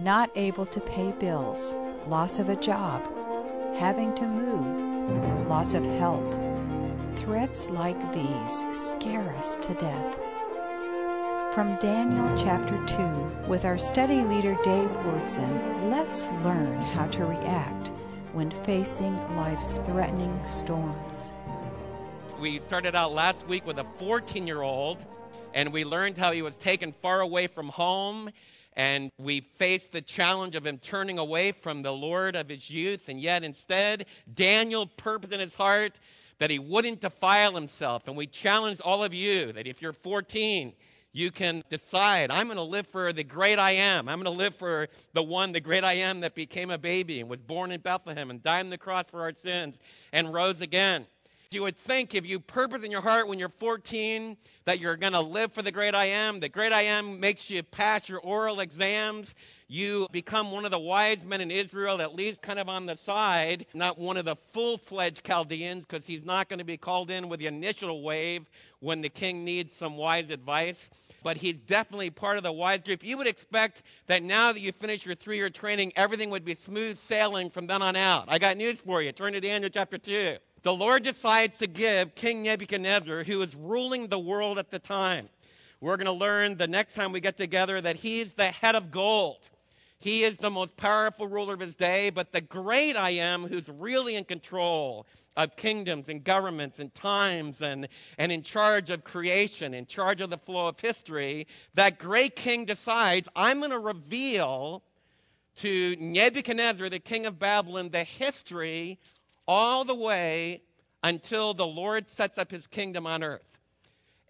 not able to pay bills, loss of a job, having to move, loss of health. Threats like these scare us to death. From Daniel chapter 2, with our study leader Dave Wyrtzen, let's learn how to react when facing life's threatening storms. We started out last week with a 14 year old, and we learned how he was taken far away from home. And we face the challenge of him turning away from the Lord of his youth, and yet instead, Daniel purposed in his heart that he wouldn't defile himself. And we challenge all of you that if you're 14, you can decide, I'm going to live for the great I am. I'm going to live for the one, the great I am that became a baby and was born in Bethlehem and died on the cross for our sins and rose again. You would think if you purpose in your heart when you're 14 that you're going to live for the great I am, the great I am makes you pass your oral exams, you become one of the wise men in Israel, at least kind of on the side, not one of the full fledged Chaldeans, because he's not going to be called in with the initial wave when the king needs some wise advice. But he's definitely part of the wise group. You would expect that now that you finish your three year training, everything would be smooth sailing from then on out. I got news for you. Turn to Daniel chapter 2. The Lord decides to give King Nebuchadnezzar, who is ruling the world at the time, we're going to learn the next time we get together that he's the head of gold. He is the most powerful ruler of his day, but the great I am, who's really in control of kingdoms and governments and times and, and in charge of creation, in charge of the flow of history, that great king decides, I'm going to reveal to Nebuchadnezzar, the king of Babylon, the history all the way until the Lord sets up his kingdom on earth.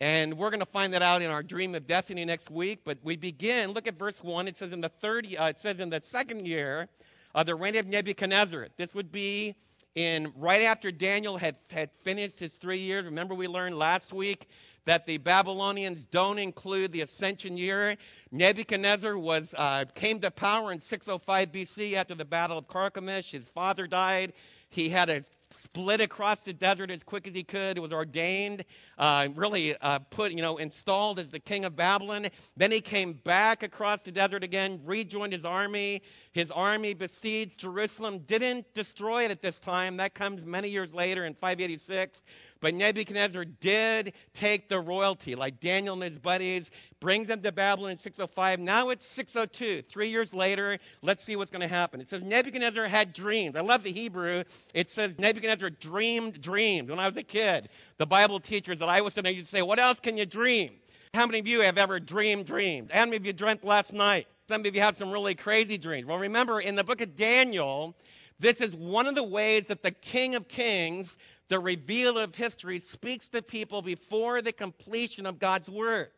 And we're going to find that out in our dream of destiny next week. But we begin, look at verse 1. It says in the third, uh, it says in the second year of the reign of Nebuchadnezzar. This would be in right after Daniel had, had finished his three years. Remember, we learned last week that the Babylonians don't include the ascension year. Nebuchadnezzar was, uh, came to power in 605 BC after the Battle of Carchemish. His father died. He had a split across the desert as quick as he could. It was ordained, uh, really uh, put, you know, installed as the king of Babylon. Then he came back across the desert again, rejoined his army. His army besieged Jerusalem, didn't destroy it at this time. That comes many years later in 586. But Nebuchadnezzar did take the royalty, like Daniel and his buddies, brings them to Babylon in 605. Now it's 602. Three years later, let's see what's going to happen. It says Nebuchadnezzar had dreams. I love the Hebrew. It says Nebuchadnezzar dreamed dreams. When I was a kid, the Bible teachers that I was studying used to say, What else can you dream? How many of you have ever dreamed dreams? How many of you dreamt last night? Some of you have some really crazy dreams. Well, remember, in the book of Daniel, this is one of the ways that the King of Kings the revealer of history, speaks to people before the completion of God's word.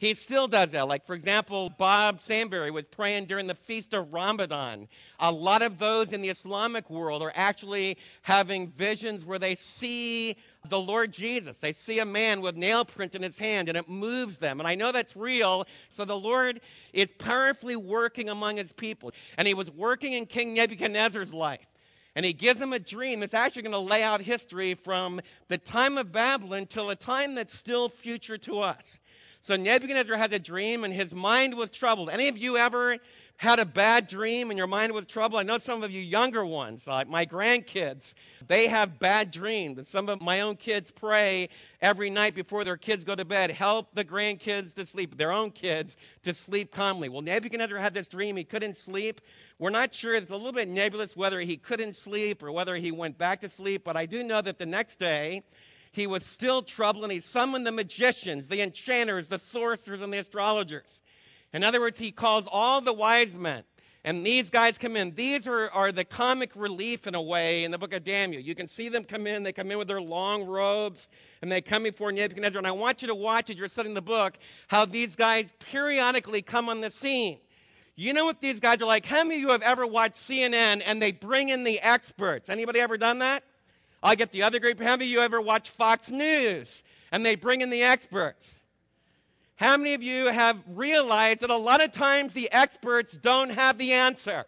He still does that. Like, for example, Bob Sanberry was praying during the Feast of Ramadan. A lot of those in the Islamic world are actually having visions where they see the Lord Jesus. They see a man with nail prints in his hand and it moves them. And I know that's real. So the Lord is powerfully working among his people. And he was working in King Nebuchadnezzar's life. And he gives him a dream that's actually going to lay out history from the time of Babylon till a time that's still future to us. So Nebuchadnezzar had a dream and his mind was troubled. Any of you ever had a bad dream and your mind was troubled? I know some of you younger ones, like my grandkids, they have bad dreams. And some of my own kids pray every night before their kids go to bed, help the grandkids to sleep, their own kids to sleep calmly. Well, Nebuchadnezzar had this dream. He couldn't sleep. We're not sure. It's a little bit nebulous whether he couldn't sleep or whether he went back to sleep, but I do know that the next day he was still troubled and he summoned the magicians, the enchanters, the sorcerers, and the astrologers. In other words, he calls all the wise men. And these guys come in. These are, are the comic relief in a way in the book of Daniel. You can see them come in. They come in with their long robes and they come before Nebuchadnezzar. And I want you to watch as you're studying the book how these guys periodically come on the scene. You know what these guys are like? How many of you have ever watched CNN and they bring in the experts? Anybody ever done that? I get the other group. How many of you ever watch Fox News and they bring in the experts? How many of you have realized that a lot of times the experts don't have the answer?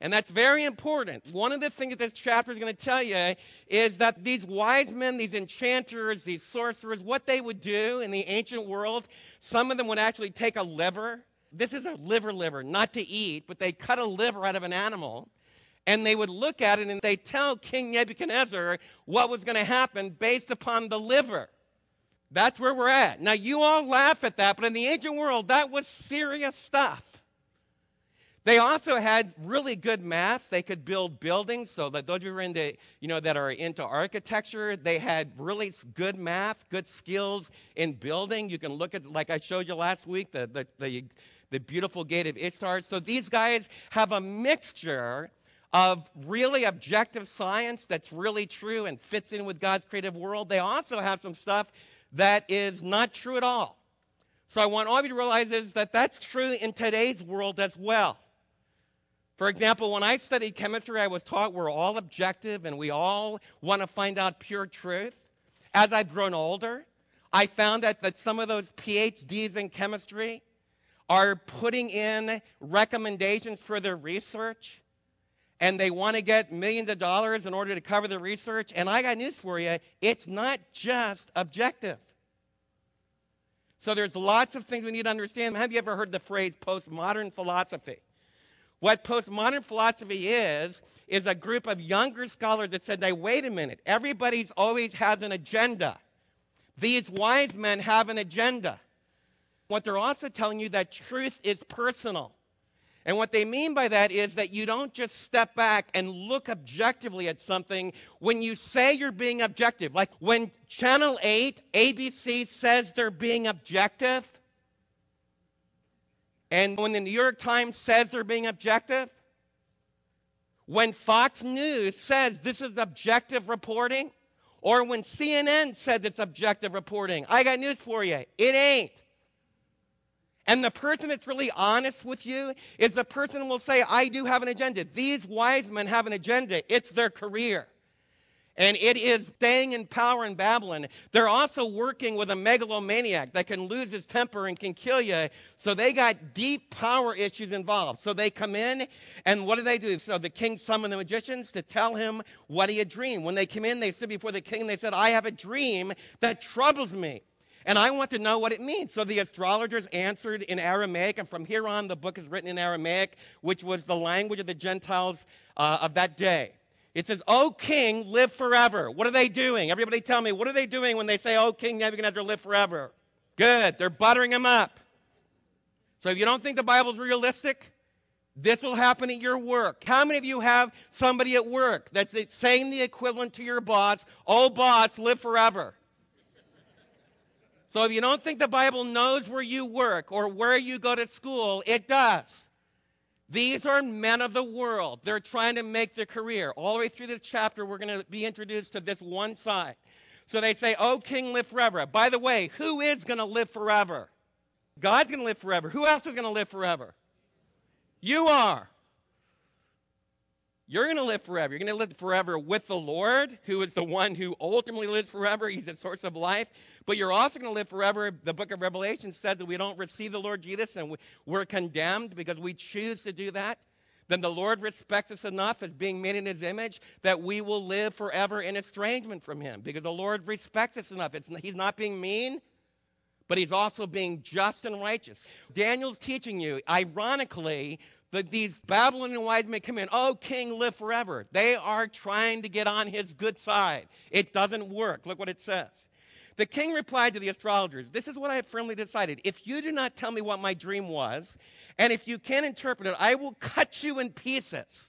And that's very important. One of the things that this chapter is going to tell you is that these wise men, these enchanters, these sorcerers, what they would do in the ancient world, some of them would actually take a liver this is a liver liver, not to eat, but they cut a liver out of an animal and they would look at it and they tell King Nebuchadnezzar what was going to happen based upon the liver. That's where we're at. Now, you all laugh at that, but in the ancient world, that was serious stuff. They also had really good math. They could build buildings. So that those of you are into, you know, that are into architecture, they had really good math, good skills in building. You can look at, like I showed you last week, the, the, the, the beautiful gate of Ishtar. So these guys have a mixture of really objective science that's really true and fits in with God's creative world. They also have some stuff that is not true at all. So I want all of you to realize is that that's true in today's world as well. For example, when I studied chemistry, I was taught we're all objective and we all want to find out pure truth. As I've grown older, I found out that some of those PhDs in chemistry are putting in recommendations for their research and they want to get millions of dollars in order to cover the research. And I got news for you it's not just objective. So there's lots of things we need to understand. Have you ever heard the phrase postmodern philosophy? What postmodern philosophy is, is a group of younger scholars that said, "They wait a minute, everybody's always has an agenda. These wise men have an agenda. What they're also telling you that truth is personal. And what they mean by that is that you don't just step back and look objectively at something when you say you're being objective. Like when Channel 8, ABC says they're being objective, and when the New York Times says they're being objective, when Fox News says this is objective reporting, or when CNN says it's objective reporting, I got news for you. It ain't. And the person that's really honest with you is the person who will say, I do have an agenda. These wise men have an agenda. It's their career and it is staying in power in Babylon. They're also working with a megalomaniac that can lose his temper and can kill you. So they got deep power issues involved. So they come in, and what do they do? So the king summoned the magicians to tell him what he had dreamed. When they came in, they stood before the king. and They said, I have a dream that troubles me. And I want to know what it means. So the astrologers answered in Aramaic, and from here on, the book is written in Aramaic, which was the language of the Gentiles uh, of that day. It says, O king, live forever. What are they doing? Everybody tell me, what are they doing when they say, O king, Nebuchadnezzar, live forever? Good. They're buttering him up. So if you don't think the Bible's realistic, this will happen at your work. How many of you have somebody at work that's saying the equivalent to your boss, Oh, boss, live forever? So if you don't think the Bible knows where you work or where you go to school, it does. These are men of the world. They're trying to make their career. All the way through this chapter, we're going to be introduced to this one side. So they say, Oh, king, live forever. By the way, who is going to live forever? God's going to live forever. Who else is going to live forever? You are. You're going to live forever. You're going to live forever with the Lord, who is the one who ultimately lives forever. He's the source of life. But you're also going to live forever. The book of Revelation says that we don't receive the Lord Jesus and we're condemned because we choose to do that. Then the Lord respects us enough as being made in his image that we will live forever in estrangement from him because the Lord respects us enough. It's, he's not being mean, but he's also being just and righteous. Daniel's teaching you, ironically, that these Babylonian wise men come in, oh, king, live forever. They are trying to get on his good side. It doesn't work. Look what it says. The king replied to the astrologers, This is what I have firmly decided. If you do not tell me what my dream was, and if you can't interpret it, I will cut you in pieces.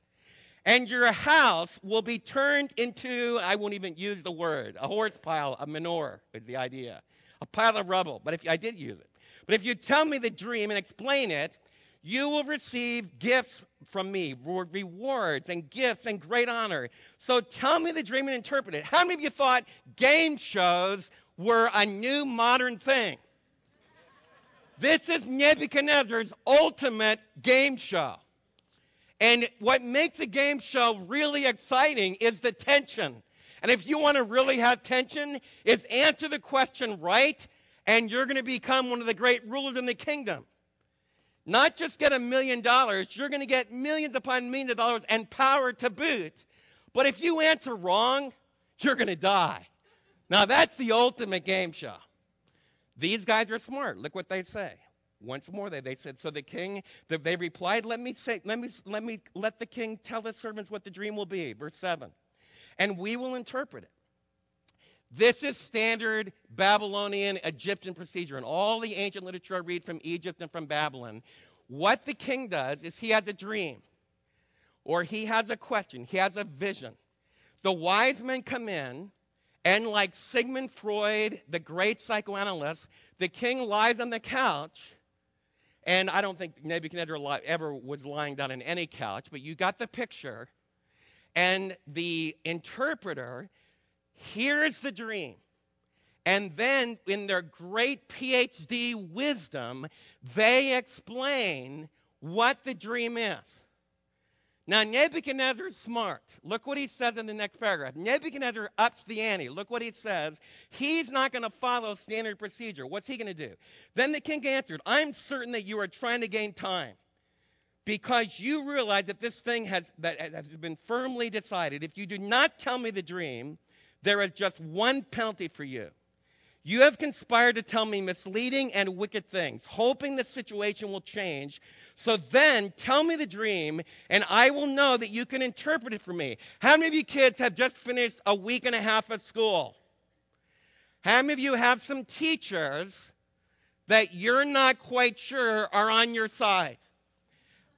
And your house will be turned into, I won't even use the word, a horse pile, a manure is the idea, a pile of rubble. But if I did use it. But if you tell me the dream and explain it, you will receive gifts from me, rewards and gifts and great honor. So tell me the dream and interpret it. How many of you thought game shows were a new modern thing? This is Nebuchadnezzar's ultimate game show. And what makes the game show really exciting is the tension. And if you want to really have tension, is answer the question right, and you're going to become one of the great rulers in the kingdom. Not just get a million dollars, you're going to get millions upon millions of dollars and power to boot. But if you answer wrong, you're going to die. Now, that's the ultimate game show. These guys are smart. Look what they say. Once more, they, they said, so the king, they replied, let me say, let me, let me, let the king tell his servants what the dream will be. Verse 7. And we will interpret it. This is standard Babylonian Egyptian procedure. And all the ancient literature I read from Egypt and from Babylon, what the king does is he has a dream or he has a question, he has a vision. The wise men come in, and like Sigmund Freud, the great psychoanalyst, the king lies on the couch. And I don't think Nebuchadnezzar ever was lying down on any couch, but you got the picture. And the interpreter hears the dream. And then, in their great PhD wisdom, they explain what the dream is. Now, Nebuchadnezzar's smart. Look what he says in the next paragraph. Nebuchadnezzar ups the ante. Look what he says. He's not going to follow standard procedure. What's he going to do? Then the king answered, I'm certain that you are trying to gain time because you realize that this thing has, that has been firmly decided. If you do not tell me the dream, there is just one penalty for you. You have conspired to tell me misleading and wicked things, hoping the situation will change. So then tell me the dream, and I will know that you can interpret it for me. How many of you kids have just finished a week and a half at school? How many of you have some teachers that you're not quite sure are on your side?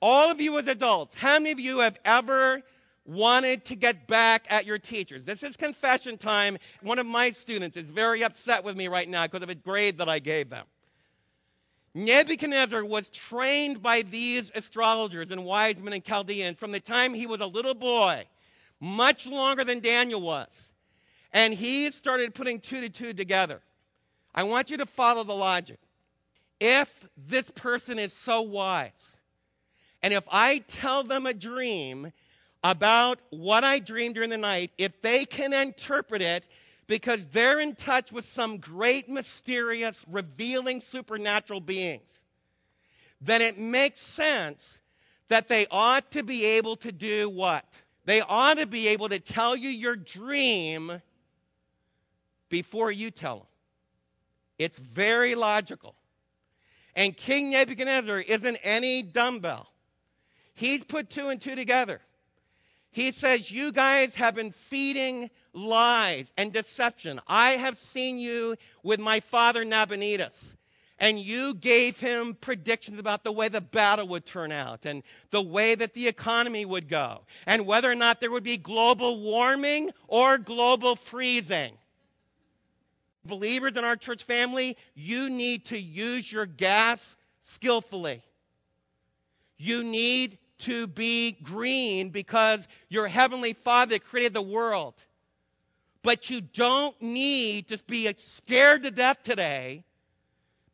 All of you as adults, how many of you have ever wanted to get back at your teachers. This is confession time. One of my students is very upset with me right now because of a grade that I gave them. Nebuchadnezzar was trained by these astrologers and wise men and Chaldeans from the time he was a little boy, much longer than Daniel was. And he started putting two to two together. I want you to follow the logic. If this person is so wise, and if I tell them a dream about what I dreamed during the night, if they can interpret it because they're in touch with some great, mysterious, revealing supernatural beings, then it makes sense that they ought to be able to do what? They ought to be able to tell you your dream before you tell them. It's very logical. And King Nebuchadnezzar isn't any dumbbell. He's put two and two together. He says, You guys have been feeding lies and deception. I have seen you with my father Nabonidus. And you gave him predictions about the way the battle would turn out and the way that the economy would go and whether or not there would be global warming or global freezing. Believers in our church family, you need to use your gas skillfully. You need to be green because your heavenly Father created the world. But you don't need to be scared to death today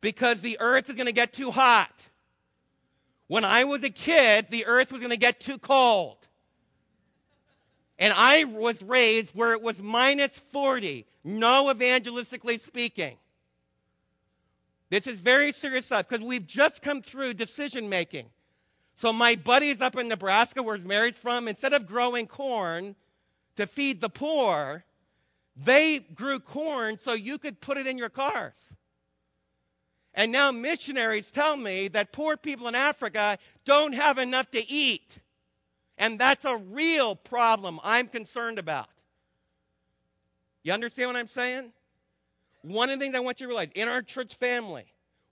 because the earth is going to get too hot. When I was a kid, the earth was going to get too cold. And I was raised where it was minus 40, no evangelistically speaking. This is very serious stuff because we've just come through decision making. So my buddies up in Nebraska, where Mary's from, instead of growing corn to feed the poor, they grew corn so you could put it in your cars. And now missionaries tell me that poor people in Africa don't have enough to eat. And that's a real problem I'm concerned about. You understand what I'm saying? One of the things I want you to realize in our church family,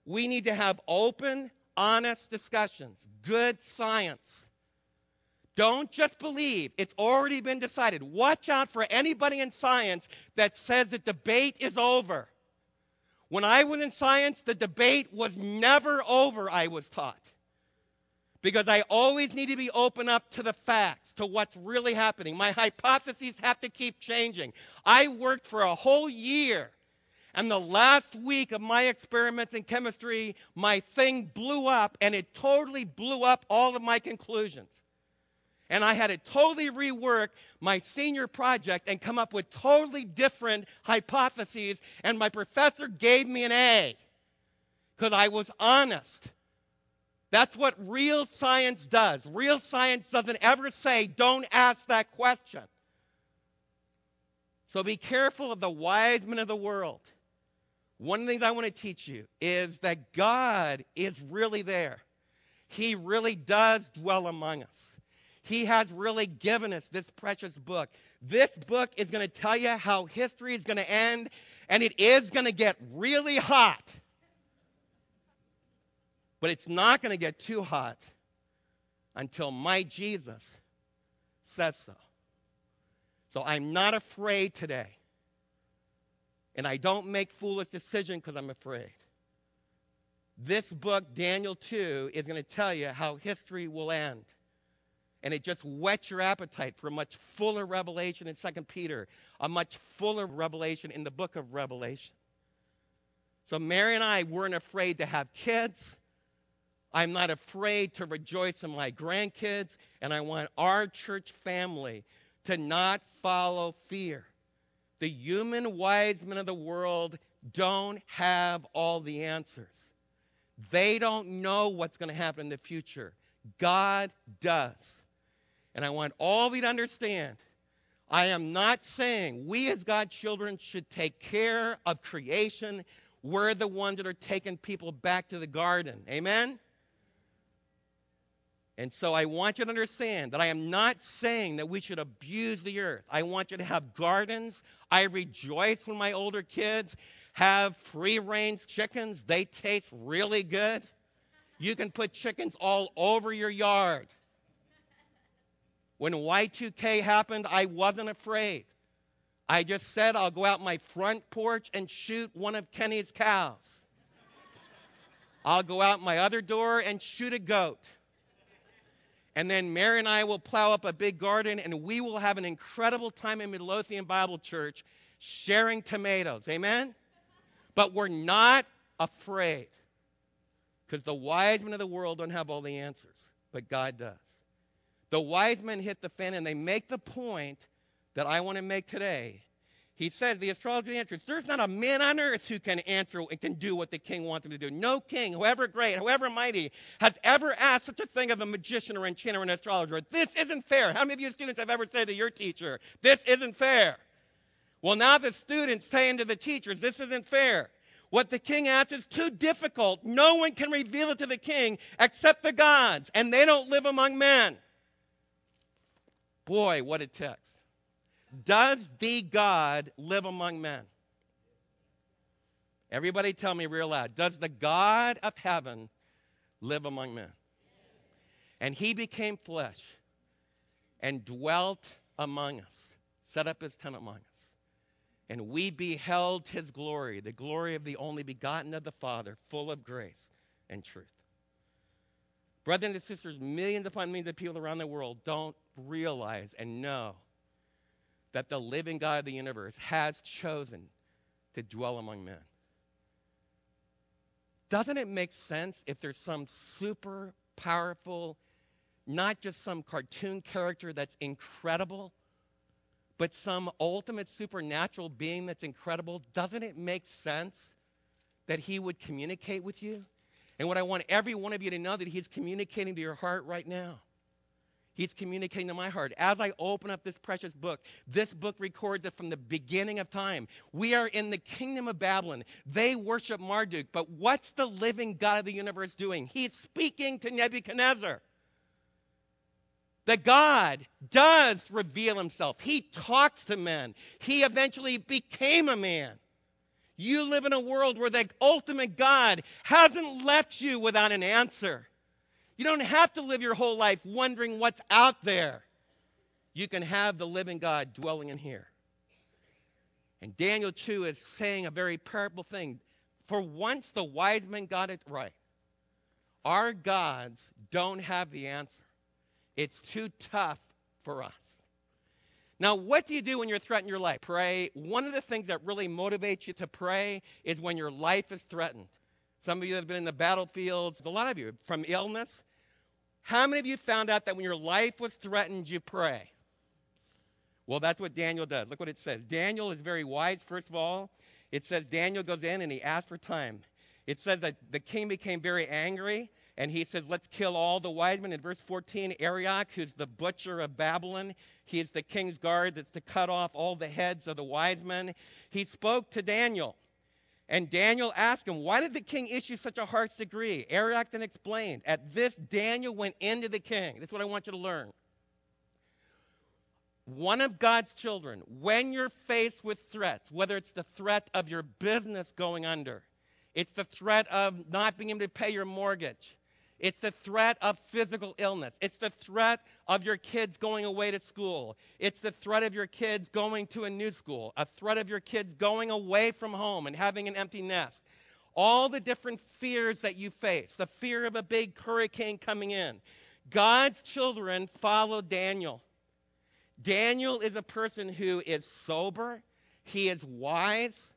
we need to have open, honest discussions, good science. Don't just believe. It's already been decided. Watch out for anybody in science that says the debate is over. When I was in science, the debate was never over, I was taught. Because I always need to be open up to the facts, to what's really happening. My hypotheses have to keep changing. I worked for a whole year and the last week of my experiments in chemistry, my thing blew up and it totally blew up all of my conclusions. And I had to totally rework my senior project and come up with totally different hypotheses. And my professor gave me an A because I was honest. That's what real science does. Real science doesn't ever say, don't ask that question. So be careful of the wise men of the world one of the things I want to teach you is that God is really there. He really does dwell among us. He has really given us this precious book. This book is going to tell you how history is going to end, and it is going to get really hot. But it's not going to get too hot until my Jesus says so. So I'm not afraid today. And I don't make foolish decisions because I'm afraid. This book, Daniel 2, is going to tell you how history will end. And it just whets your appetite for a much fuller revelation in 2 Peter, a much fuller revelation in the book of Revelation. So Mary and I weren't afraid to have kids. I'm not afraid to rejoice in my grandkids. And I want our church family to not follow fear. The human wise men of the world don't have all the answers. They don't know what's going to happen in the future. God does. And I want all of you to understand I am not saying we as God's children should take care of creation. We're the ones that are taking people back to the garden. Amen? And so I want you to understand that I am not saying that we should abuse the earth. I want you to have gardens. I rejoice when my older kids have free range chickens. They taste really good. You can put chickens all over your yard. When Y2K happened, I wasn't afraid. I just said, I'll go out my front porch and shoot one of Kenny's cows. I'll go out my other door and shoot a goat. And then Mary and I will plow up a big garden and we will have an incredible time in Midlothian Bible Church sharing tomatoes. Amen? But we're not afraid because the wise men of the world don't have all the answers, but God does. The wise men hit the fan and they make the point that I want to make today he says, the astrologer answers, there's not a man on earth who can answer and can do what the king wants him to do. No king, however great, however mighty, has ever asked such a thing of a magician or enchanter or an astrologer. This isn't fair. How many of you students have ever said to your teacher, this isn't fair? Well, now the students saying to the teachers, this isn't fair. What the king asks is too difficult. No one can reveal it to the king except the gods, and they don't live among men. Boy, what a text. Does the God live among men? Everybody tell me real loud. Does the God of heaven live among men? And he became flesh and dwelt among us, set up his tent among us. And we beheld his glory, the glory of the only begotten of the Father, full of grace and truth. Brothers and sisters, millions upon millions of people around the world don't realize and know that the living God of the universe has chosen to dwell among men. Doesn't it make sense if there's some super powerful, not just some cartoon character that's incredible, but some ultimate supernatural being that's incredible? Doesn't it make sense that he would communicate with you? And what I want every one of you to know that he's communicating to your heart right now. He's communicating to my heart. As I open up this precious book, this book records it from the beginning of time. We are in the kingdom of Babylon. They worship Marduk, but what's the living God of the universe doing? He's speaking to Nebuchadnezzar. That God does reveal himself. He talks to men. He eventually became a man. You live in a world where the ultimate God hasn't left you without an answer. You don't have to live your whole life wondering what's out there. You can have the living God dwelling in here. And Daniel 2 is saying a very powerful thing. For once the wise men got it right. Our gods don't have the answer. It's too tough for us. Now, what do you do when you're threatening your life? Pray. One of the things that really motivates you to pray is when your life is threatened. Some of you have been in the battlefields, a lot of you, from illness. How many of you found out that when your life was threatened, you pray? Well, that's what Daniel does. Look what it says. Daniel is very wise, first of all. It says Daniel goes in and he asks for time. It says that the king became very angry and he says, Let's kill all the wise men. In verse 14, Arioch, who's the butcher of Babylon, he is the king's guard that's to cut off all the heads of the wise men. He spoke to Daniel And Daniel asked him, Why did the king issue such a harsh decree? Arioch then explained. At this, Daniel went into the king. That's what I want you to learn. One of God's children, when you're faced with threats, whether it's the threat of your business going under, it's the threat of not being able to pay your mortgage, it's the threat of physical illness. It's the threat of your kids going away to school. It's the threat of your kids going to a new school, a threat of your kids going away from home and having an empty nest. All the different fears that you face, the fear of a big hurricane coming in. God's children follow Daniel. Daniel is a person who is sober, he is wise,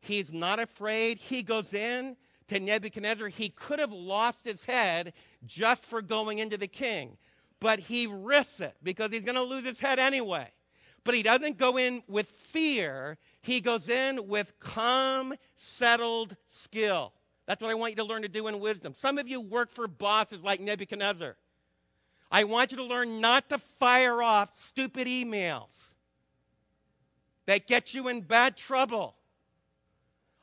he's not afraid. He goes in, to Nebuchadnezzar, he could have lost his head just for going into the king. But he risks it because he's going to lose his head anyway. But he doesn't go in with fear, he goes in with calm, settled skill. That's what I want you to learn to do in wisdom. Some of you work for bosses like Nebuchadnezzar. I want you to learn not to fire off stupid emails that get you in bad trouble.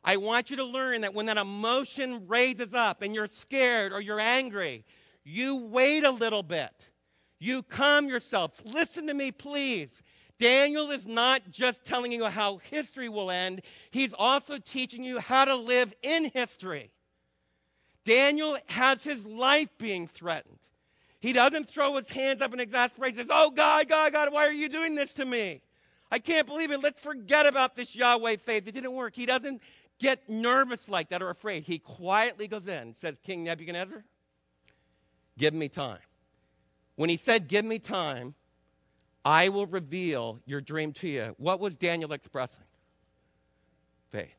I want you to learn that when that emotion raises up and you're scared or you're angry, you wait a little bit. You calm yourself. Listen to me, please. Daniel is not just telling you how history will end, he's also teaching you how to live in history. Daniel has his life being threatened. He doesn't throw his hands up in exasperation says, Oh, God, God, God, why are you doing this to me? I can't believe it. Let's forget about this Yahweh faith. It didn't work. He doesn't get nervous like that or afraid. He quietly goes in and says, King Nebuchadnezzar, give me time. When he said, Give me time, I will reveal your dream to you. What was Daniel expressing? Faith.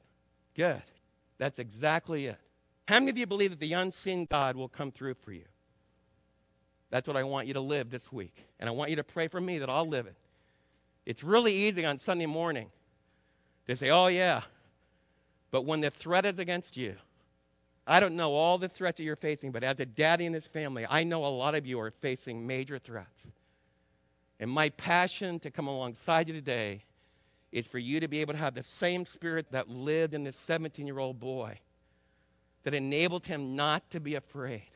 Good. That's exactly it. How many of you believe that the unseen God will come through for you? That's what I want you to live this week. And I want you to pray for me that I'll live it. It's really easy on Sunday morning to say, oh, yeah, but when the threat is against you, I don't know all the threats that you're facing, but as a daddy in this family, I know a lot of you are facing major threats. And my passion to come alongside you today is for you to be able to have the same spirit that lived in this 17 year old boy, that enabled him not to be afraid,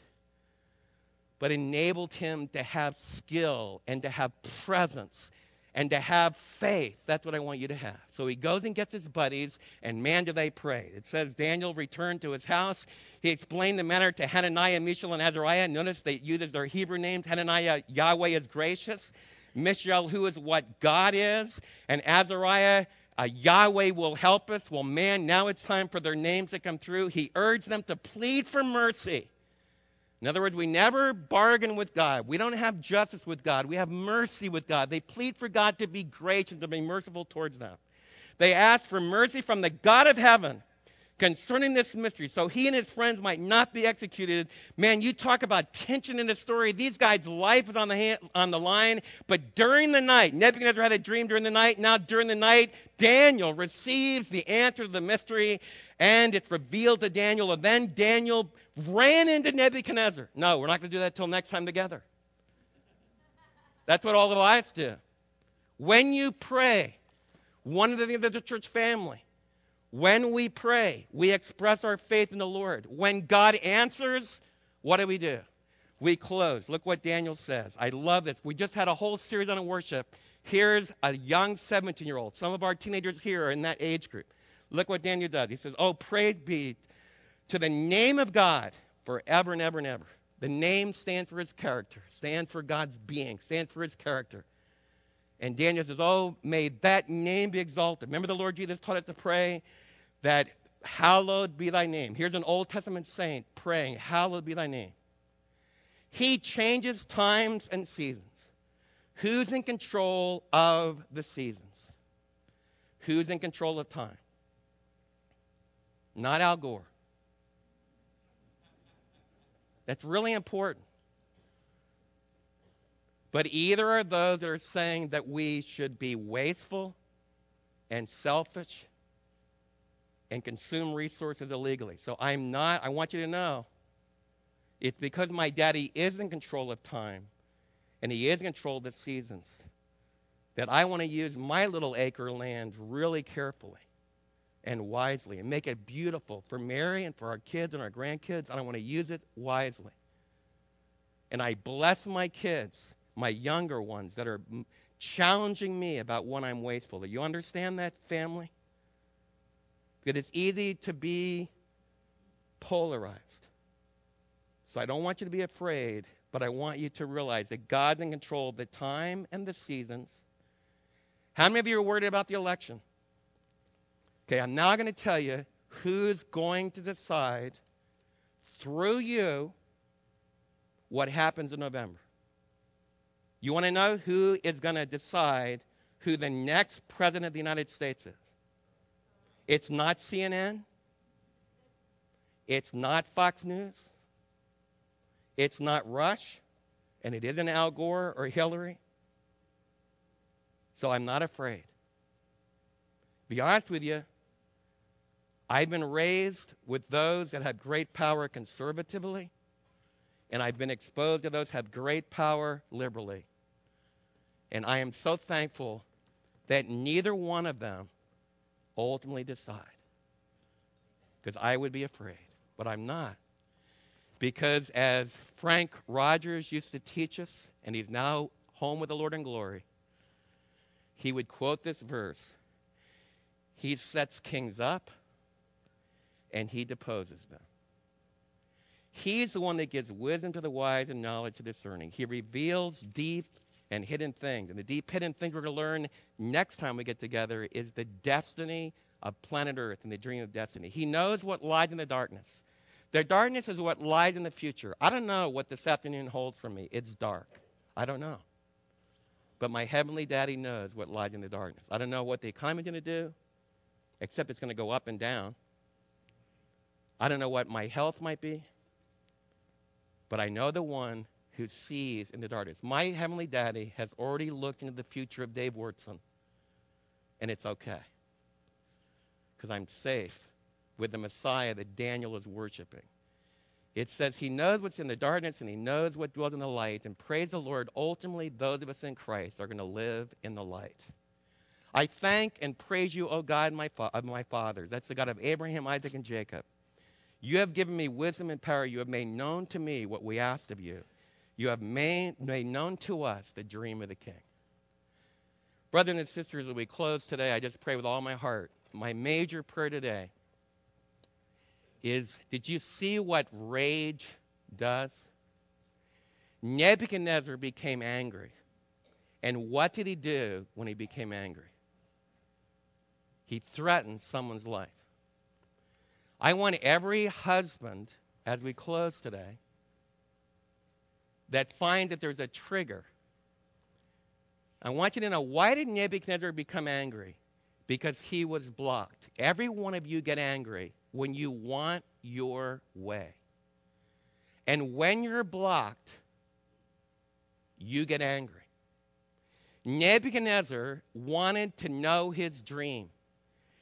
but enabled him to have skill and to have presence and to have faith. That's what I want you to have. So he goes and gets his buddies, and man, do they pray. It says Daniel returned to his house. He explained the matter to Hananiah, Mishael, and Azariah. Notice they uses their Hebrew names. Hananiah, Yahweh is gracious. Mishael, who is what God is. And Azariah, uh, Yahweh will help us. Well, man, now it's time for their names to come through. He urged them to plead for mercy. In other words, we never bargain with God. We don't have justice with God. We have mercy with God. They plead for God to be gracious and to be merciful towards them. They ask for mercy from the God of heaven concerning this mystery so he and his friends might not be executed. Man, you talk about tension in the story. These guys' life is on the, hand, on the line. But during the night, Nebuchadnezzar had a dream during the night. Now, during the night, Daniel receives the answer to the mystery and it's revealed to Daniel. And then Daniel ran into Nebuchadnezzar. No, we're not going to do that till next time together. That's what all the wives do. When you pray, one of the things of the church family, when we pray, we express our faith in the Lord. When God answers, what do we do? We close. Look what Daniel says. I love this. We just had a whole series on worship. Here's a young 17 year old. Some of our teenagers here are in that age group. Look what Daniel does. He says, Oh, praise be to the name of God forever and ever and ever. The name stands for his character, stands for God's being, stands for his character. And Daniel says, Oh, may that name be exalted. Remember, the Lord Jesus taught us to pray that hallowed be thy name. Here's an Old Testament saint praying, Hallowed be thy name. He changes times and seasons. Who's in control of the seasons? Who's in control of time? Not Al Gore. That's really important. But either are those that are saying that we should be wasteful and selfish and consume resources illegally. So I'm not, I want you to know, it's because my daddy is in control of time and he is in control of the seasons that I want to use my little acre land really carefully and wisely and make it beautiful for Mary and for our kids and our grandkids. And I want to use it wisely. And I bless my kids, my younger ones that are challenging me about when I'm wasteful. Do you understand that, family? That it's easy to be polarized. So I don't want you to be afraid, but I want you to realize that God's in control of the time and the seasons. How many of you are worried about the election? Okay, I'm now going to tell you who's going to decide through you what happens in November. You want to know who is going to decide who the next president of the United States is? It's not CNN. It's not Fox News. It's not Rush. And it isn't Al Gore or Hillary. So I'm not afraid. Be honest with you, I've been raised with those that have great power conservatively, and I've been exposed to those that have great power liberally. And I am so thankful that neither one of them ultimately decide. Because I would be afraid, but I'm not. Because as Frank Rogers used to teach us, and he's now home with the Lord in glory, he would quote this verse He sets kings up and he deposes them. He's the one that gives wisdom to the wise and knowledge to discerning. He reveals deep and hidden things. And the deep hidden thing we're going to learn next time we get together is the destiny of planet Earth and the dream of destiny. He knows what lies in the darkness. The darkness is what lies in the future. I don't know what this afternoon holds for me. It's dark. I don't know. But my heavenly daddy knows what lies in the darkness. I don't know what the economy is going to do, except it's going to go up and down. I don't know what my health might be, but I know the one who sees in the darkness. My heavenly daddy has already looked into the future of Dave Wyrtzen, and it's okay. Because I'm safe with the Messiah that Daniel is worshiping. It says he knows what's in the darkness and he knows what dwells in the light. And praise the Lord, ultimately, those of us in Christ are going to live in the light. I thank and praise you, O God, my, fa- my fathers. That's the God of Abraham, Isaac, and Jacob. You have given me wisdom and power. You have made known to me what we asked of you. You have made, made known to us the dream of the king. Brothers and sisters, as we close today, I just pray with all my heart. My major prayer today is Did you see what rage does? Nebuchadnezzar became angry. And what did he do when he became angry? He threatened someone's life. I want every husband, as we close today, that find that there's a trigger. I want you to know why did Nebuchadnezzar become angry? Because he was blocked. Every one of you get angry when you want your way. And when you're blocked, you get angry. Nebuchadnezzar wanted to know his dream.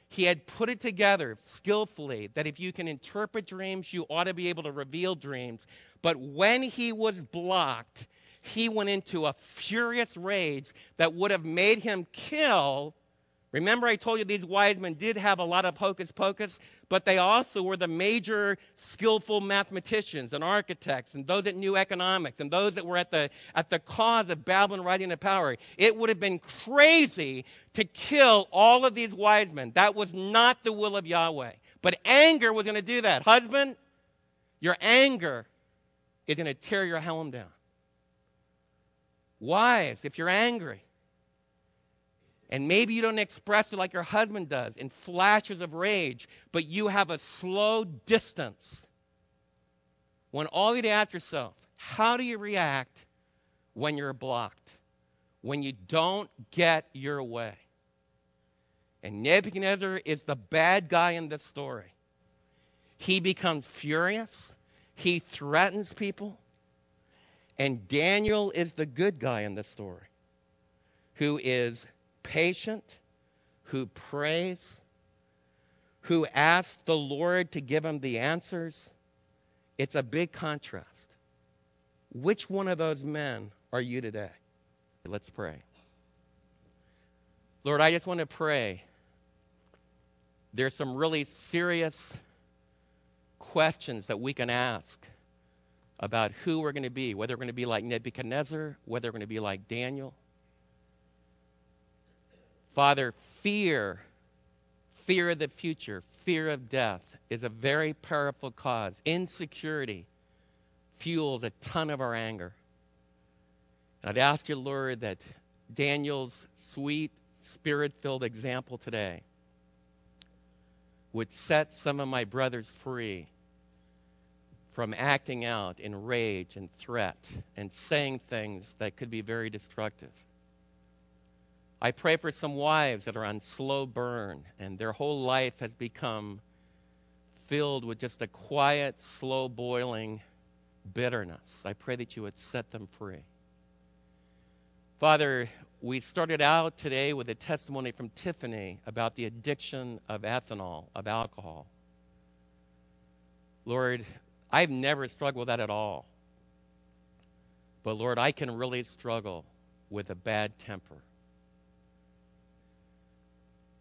He had put it together skillfully that if you can interpret dreams, you ought to be able to reveal dreams. But when he was blocked, he went into a furious rage that would have made him kill. Remember, I told you these wise men did have a lot of hocus pocus, but they also were the major skillful mathematicians and architects and those that knew economics and those that were at the, at the cause of Babylon rising to power. It would have been crazy to kill all of these wise men. That was not the will of Yahweh. But anger was going to do that. Husband, your anger is going to tear your home down. Wives, if you're angry, and maybe you don't express it like your husband does in flashes of rage, but you have a slow distance. When all you ask yourself, how do you react when you're blocked? When you don't get your way? And Nebuchadnezzar is the bad guy in this story. He becomes furious. He threatens people. And Daniel is the good guy in this story who is patient, who prays, who asks the Lord to give him the answers. It's a big contrast. Which one of those men are you today? Let's pray. Lord, I just want to pray there's some really serious questions that we can ask about who we're going to be, whether we're going to be like Nebuchadnezzar, whether we're going to be like Daniel. Father, fear, fear of the future, fear of death is a very powerful cause. Insecurity fuels a ton of our anger. And I'd ask you, Lord, that Daniel's sweet, spirit filled example today would set some of my brothers free from acting out in rage and threat and saying things that could be very destructive. I pray for some wives that are on slow burn and their whole life has become filled with just a quiet, slow boiling bitterness. I pray that you would set them free. Father, we started out today with a testimony from Tiffany about the addiction of ethanol, of alcohol. Lord, I've never struggled with that at all. But Lord, I can really struggle with a bad temper.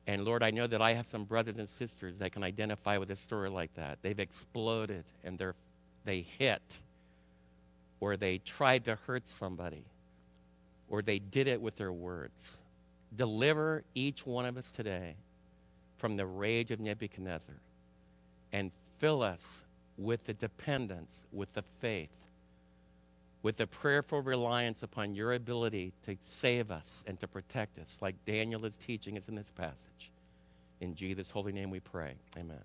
And Lord, I know that I have some brothers and sisters that can identify with a story like that. They've exploded and they're, they hit, or they tried to hurt somebody, or they did it with their words. Deliver each one of us today from the rage of Nebuchadnezzar and fill us with the dependence, with the faith, with the prayerful reliance upon your ability to save us and to protect us, like Daniel is teaching us in this passage. In Jesus' holy name we pray. Amen.